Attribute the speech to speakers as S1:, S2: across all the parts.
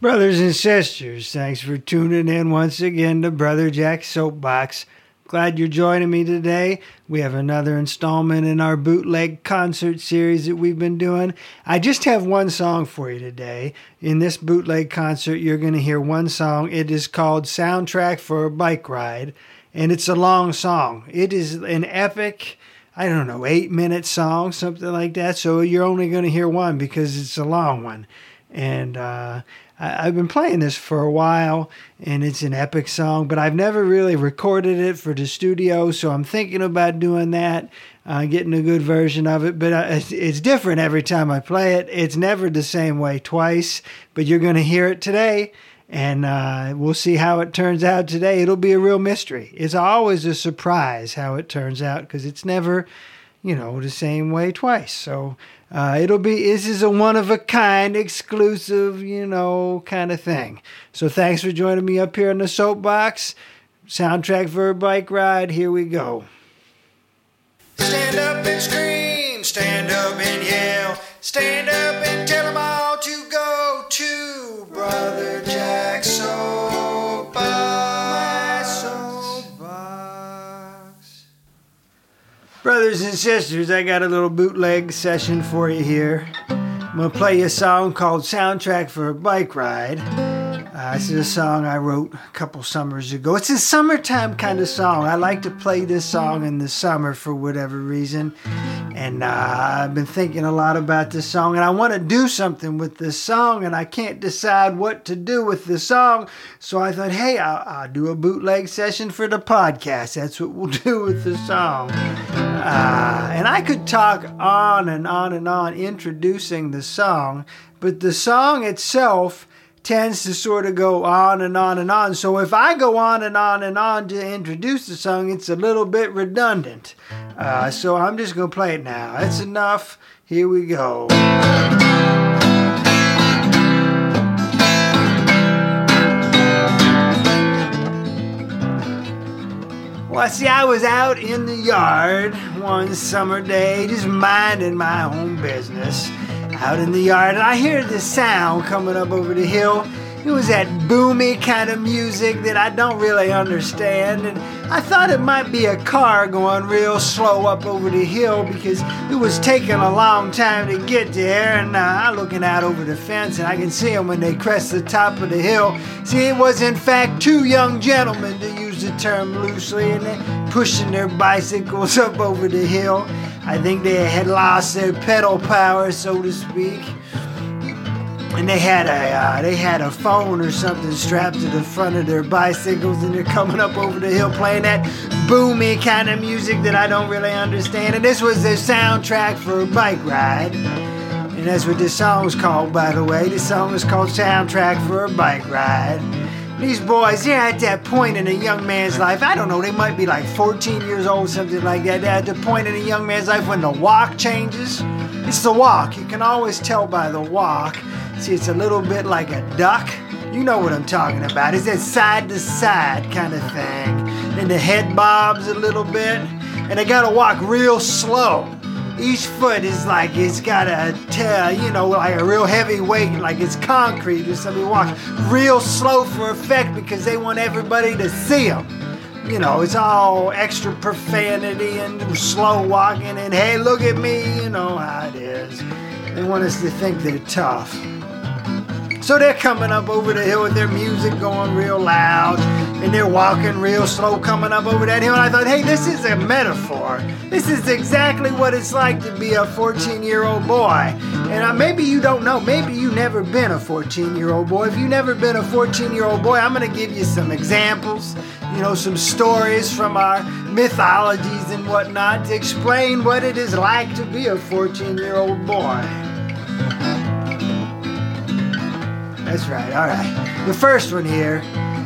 S1: Brothers and sisters, thanks for tuning in once again to Brother Jack's Soapbox. Glad you're joining me today. We have another installment in our bootleg concert series that we've been doing. I just have one song for you today. In this bootleg concert, you're going to hear one song. It is called Soundtrack for a Bike Ride, and it's a long song. It is an epic, I don't know, eight minute song, something like that. So you're only going to hear one because it's a long one. And, uh, I, have been playing this for a while and it's an epic song, but I've never really recorded it for the studio. So I'm thinking about doing that, uh, getting a good version of it. But uh, it's, it's different every time I play it. It's never the same way twice, but you're going to hear it today. And uh, we'll see how it turns out today. It'll be a real mystery. It's always a surprise how it turns out because it's never, you know, the same way twice. So uh, it'll be this is a one of a kind, exclusive, you know, kind of thing. So thanks for joining me up here in the soapbox. Soundtrack for a bike ride. Here we go.
S2: Stand up and scream, stand up and yell, stand up and
S1: Brothers and sisters, I got a little bootleg session for you here. I'm to play you a song called Soundtrack for a Bike Ride. Uh, this is a song I wrote a couple summers ago. It's a summertime kind of song. I like to play this song in the summer for whatever reason. And uh, I've been thinking a lot about this song, and I want to do something with this song, and I can't decide what to do with the song. So I thought, hey, I'll, I'll do a bootleg session for the podcast. That's what we'll do with the song. Uh, and I could talk on and on and on introducing the song, but the song itself tends to sort of go on and on and on. So if I go on and on and on to introduce the song, it's a little bit redundant. Uh, so I'm just going to play it now. That's enough. Here we go. Well, see, I was out in the yard one summer day, just minding my own business out in the yard, and I hear this sound coming up over the hill. It was that boomy kind of music that I don't really understand, and I thought it might be a car going real slow up over the hill because it was taking a long time to get there. And uh, I'm looking out over the fence, and I can see them when they crest the top of the hill. See, it was in fact two young gentlemen, to use the term loosely, and they pushing their bicycles up over the hill. I think they had lost their pedal power, so to speak. And they had a uh, they had a phone or something strapped to the front of their bicycles, and they're coming up over the hill playing that boomy kind of music that I don't really understand. And this was their soundtrack for a bike ride. And that's what this song's called, by the way. This song is called Soundtrack for a Bike Ride. These boys, they're at that point in a young man's life. I don't know, they might be like 14 years old, something like that. They're at the point in a young man's life when the walk changes. It's the walk. You can always tell by the walk. See, it's a little bit like a duck. You know what I'm talking about. It's that side to side kind of thing. And the head bobs a little bit. And they gotta walk real slow each foot is like it's got a tail, you know, like a real heavy weight, like it's concrete or something. Walk real slow for effect because they want everybody to see them. You know, it's all extra profanity and slow walking and hey, look at me, you know how it is. They want us to think they're tough. So they're coming up over the hill with their music going real loud and they're walking real slow coming up over that hill. And I thought, hey, this is a metaphor. This is exactly what it's like to be a 14 year old boy. And uh, maybe you don't know. Maybe you've never been a 14 year old boy. If you've never been a 14 year old boy, I'm going to give you some examples, you know, some stories from our mythologies and whatnot to explain what it is like to be a 14 year old boy. That's right. All right. The first one here,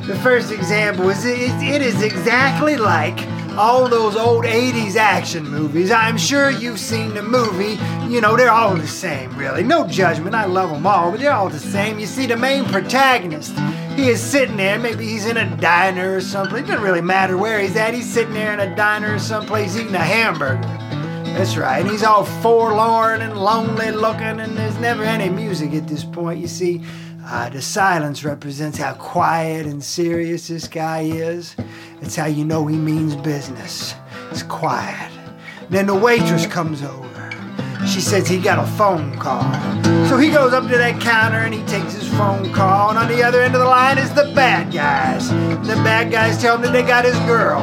S1: the first example is it, it is exactly like all those old 80s action movies. I'm sure you've seen the movie. You know, they're all the same, really. No judgment. I love them all, but they're all the same. You see, the main protagonist, he is sitting there. Maybe he's in a diner or someplace. It doesn't really matter where he's at. He's sitting there in a diner or someplace eating a hamburger. That's right. And he's all forlorn and lonely looking, and there's never any music at this point. You see, Uh, the silence represents how quiet and serious this guy is. It's how you know he means business. It's quiet. Then the waitress comes over. She says he got a phone call. So he goes up to that counter and he takes his phone call. And on the other end of the line is the bad guys. The bad guys tell him that they got his girl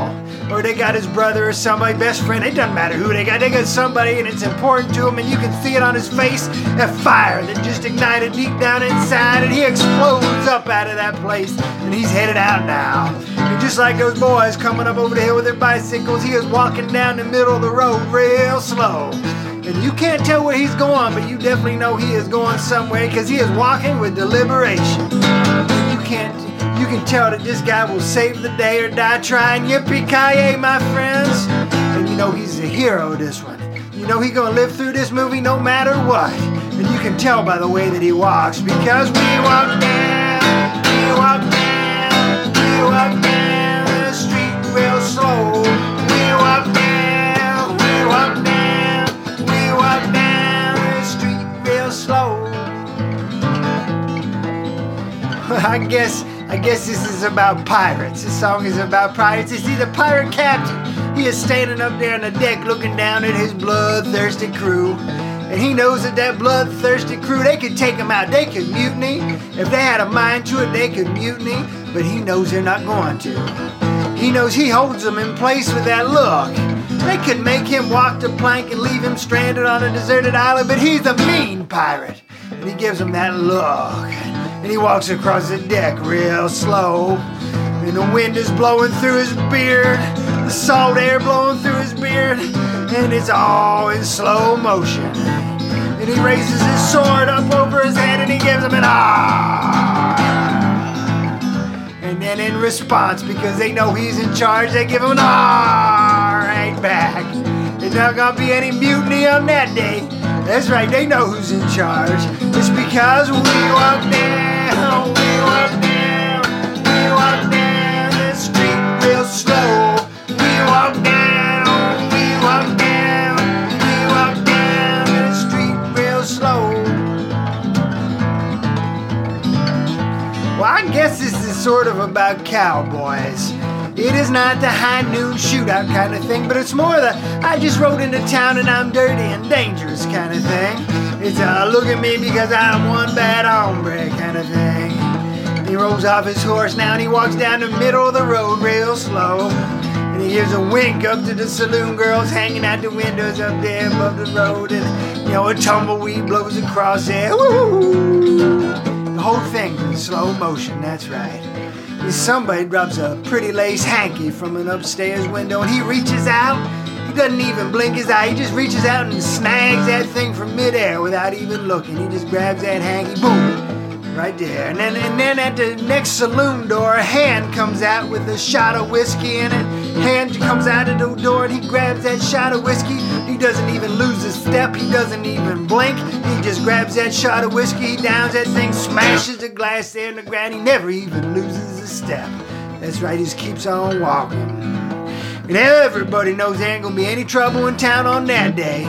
S1: or they got his brother or somebody, best friend. It doesn't matter who they got. They got somebody, and it's important to him, and you can see it on his face. That fire that just ignited deep down inside, and he explodes up out of that place, and he's headed out now. And just like those boys coming up over the hill with their bicycles, he is walking down the middle of the road real slow. And you can't tell where he's going, but you definitely know he is going somewhere because he is walking with deliberation. You can't you can tell that this guy will save the day or die trying. Yippee ki my friends! And you know he's a hero, this one. You know he's gonna live through this movie no matter what. And you can tell by the way that he walks because we walk down, we walk down, we walk down the street real slow. We walk down, we walk down, we walk down the street real slow. I guess I guess this is about pirates. This song is about pirates. You see, the pirate captain, he is standing up there on the deck looking down at his bloodthirsty crew. And he knows that that bloodthirsty crew, they could take him out. They could mutiny. If they had a mind to it, they could mutiny. But he knows they're not going to. He knows he holds them in place with that look. They could make him walk the plank and leave him stranded on a deserted island, but he's a mean pirate. And he gives them that look and he walks across the deck real slow. And the wind is blowing through his beard, the salt air blowing through his beard, and it's all in slow motion. And he raises his sword up over his head and he gives him an ah. And then in response, because they know he's in charge, they give him an ah right back. There's not gonna be any mutiny on that day. That's right, they know who's in charge. Because we walk down, we walk down, we walk down the street real slow. We walk down, we walk down, we walk down the street real slow. Well, I guess this is sort of about cowboys. It is not the high noon shootout kind of thing, but it's more the I just rode into town and I'm dirty and dangerous kind of thing. It's a look at me because I'm one bad hombre kind of thing. He rolls off his horse now and he walks down the middle of the road real slow. And he gives a wink up to the saloon girls hanging out the windows up there above the road. And, you know, a tumbleweed blows across there. Woo! The whole thing in slow motion, that's right And somebody drops a pretty lace hanky from an upstairs window and he reaches out. He doesn't even blink his eye. He just reaches out and snags that thing from midair without even looking. He just grabs that hanky, boom, right there. And then, and then at the next saloon door, a hand comes out with a shot of whiskey in it. Hand comes out of the door and he grabs that shot of whiskey. He doesn't even lose a step. He doesn't even blink. He just grabs that shot of whiskey, he downs that thing, smashes the glass there in the ground. He never even loses a step. That's right, he just keeps on walking. And everybody knows there ain't gonna be any trouble in town on that day.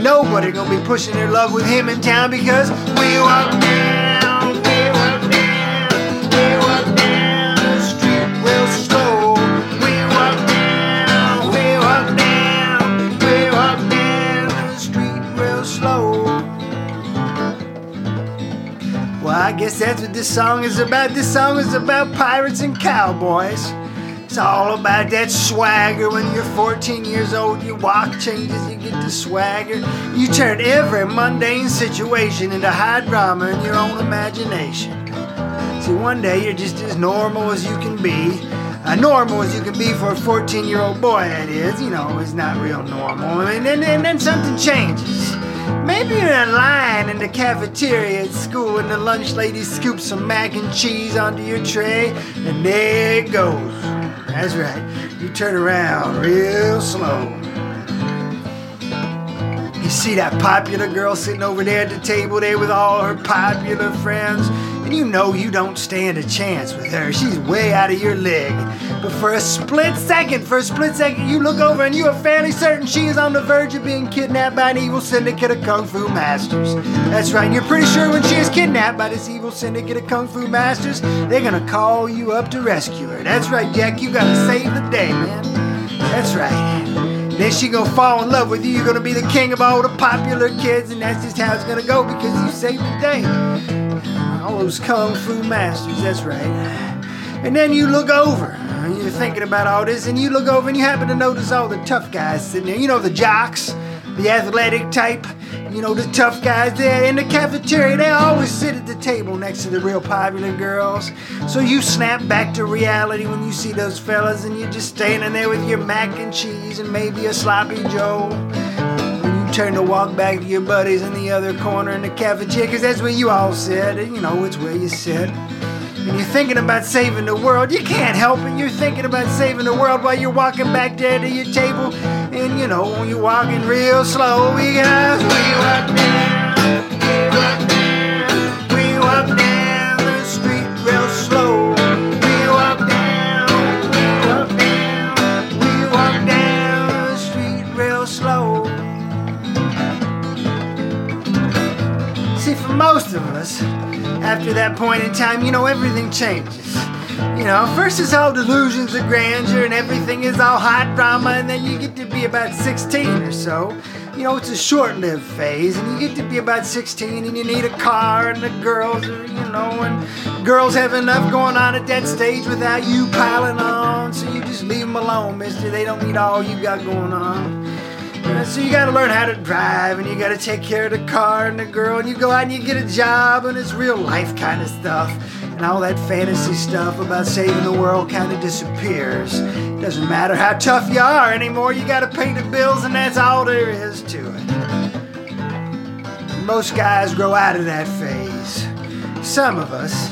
S1: Nobody gonna be pushing their love with him in town because we walk down, we walk down, we walk down the street real slow. We walk down, we walk down, we walk down the street real slow. Well, I guess that's what this song is about. This song is about pirates and cowboys. It's all about that swagger. When you're 14 years old, your walk changes, you get the swagger. You turn every mundane situation into high drama in your own imagination. See, one day you're just as normal as you can be. Uh, normal as you can be for a 14 year old boy, that is. You know, it's not real normal. And and then something changes. Maybe you're in line in the cafeteria at school and the lunch lady scoops some mac and cheese onto your tray, and there it goes. That's right. You turn around real slow. You see that popular girl sitting over there at the table there with all her popular friends. And you know you don't stand a chance with her. She's way out of your league. But for a split second, for a split second, you look over and you are fairly certain she is on the verge of being kidnapped by an evil syndicate of kung fu masters. That's right, and you're pretty sure when she is kidnapped by this evil syndicate of kung fu masters, they're gonna call you up to rescue her. That's right, Jack, you gotta save the day, man. That's right. Then she gonna fall in love with you. You're gonna be the king of all the popular kids, and that's just how it's gonna go because you saved the day. All those kung fu masters, that's right. And then you look over, and you're thinking about all this, and you look over and you happen to notice all the tough guys sitting there. You know, the jocks, the athletic type, you know, the tough guys there in the cafeteria. They always sit at the table next to the real popular girls. So you snap back to reality when you see those fellas, and you're just standing there with your mac and cheese and maybe a sloppy Joe. Turn to walk back to your buddies in the other corner in the cafeteria, because that's where you all sit, and you know, it's where you sit and you're thinking about saving the world, you can't help it. You're thinking about saving the world while you're walking back there to your table. And you know, you're walking real slow, because we walk down, we walk down, most of us, after that point in time, you know, everything changes. You know, first it's all delusions of grandeur and everything is all hot drama, and then you get to be about 16 or so. You know, it's a short lived phase, and you get to be about 16 and you need a car, and the girls are, you know, and girls have enough going on at that stage without you piling on, so you just leave them alone, mister. They don't need all you got going on. So you gotta learn how to drive and you gotta take care of the car and the girl and you go out and you get a job and it's real life kind of stuff. And all that fantasy stuff about saving the world kind of disappears. Doesn't matter how tough you are anymore, you gotta pay the bills and that's all there is to it. Most guys grow out of that phase. Some of us,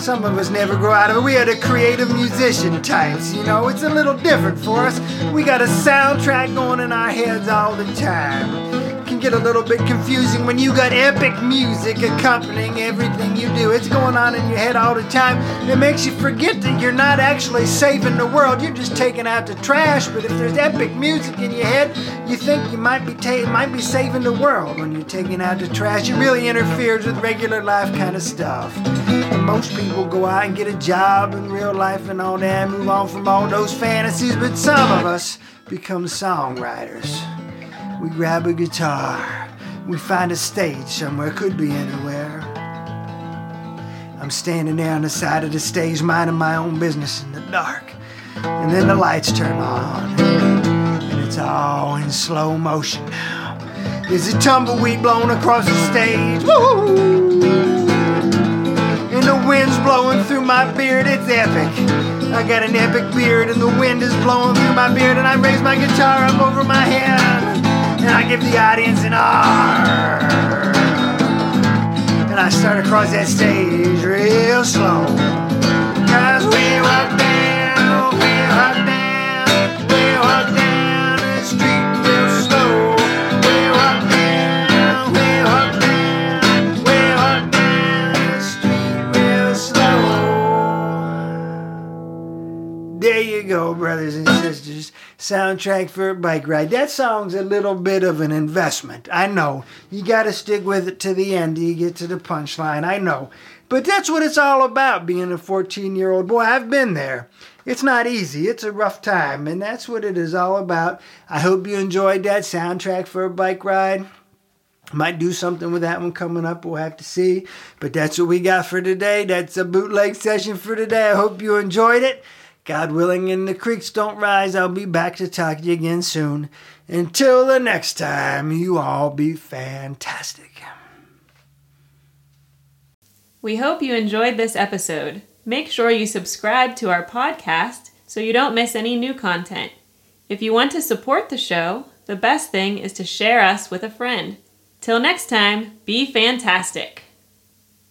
S1: some of us never grow out of it. We are the creative musician types, you know. It's a little different for us. We got a soundtrack going in our heads all the time. It can get a little bit confusing when you got epic music accompanying everything you do. It's going on in your head all the time. It makes you forget that you're not actually saving the world. You're just taking out the trash. But if there's epic music in your head, you think you might be ta- might be saving the world when you're taking out the trash. It really interferes with regular life kind of stuff. Most people go out and get a job in real life and all that, and move on from all those fantasies. But some of us become songwriters. We grab a guitar. We find a stage somewhere, could be anywhere. I'm standing there on the side of the stage, minding my own business in the dark. And then the lights turn on. And it's all in slow motion now. There's a tumbleweed blowing across the stage. Woo! Wind's blowing through my beard. It's epic. I got an epic beard, and the wind is blowing through my beard. And I raise my guitar up over my head. And I give the audience an R. And I start across that stage real slow. Cause we walk down, brothers and sisters. Soundtrack for a bike ride. That song's a little bit of an investment. I know. You gotta stick with it to the end you get to the punchline. I know. But that's what it's all about, being a 14 year old boy. I've been there. It's not easy. It's a rough time, and that's what it is all about. I hope you enjoyed that soundtrack for a bike ride. Might do something with that one coming up. We'll have to see. But that's what we got for today. That's a bootleg session for today. I hope you enjoyed it. God willing, and the creeks don't rise, I'll be back to talk to you again soon. Until the next time, you all be fantastic.
S3: We hope you enjoyed this episode. Make sure you subscribe to our podcast so you don't miss any new content. If you want to support the show, the best thing is to share us with a friend. Till next time, be fantastic.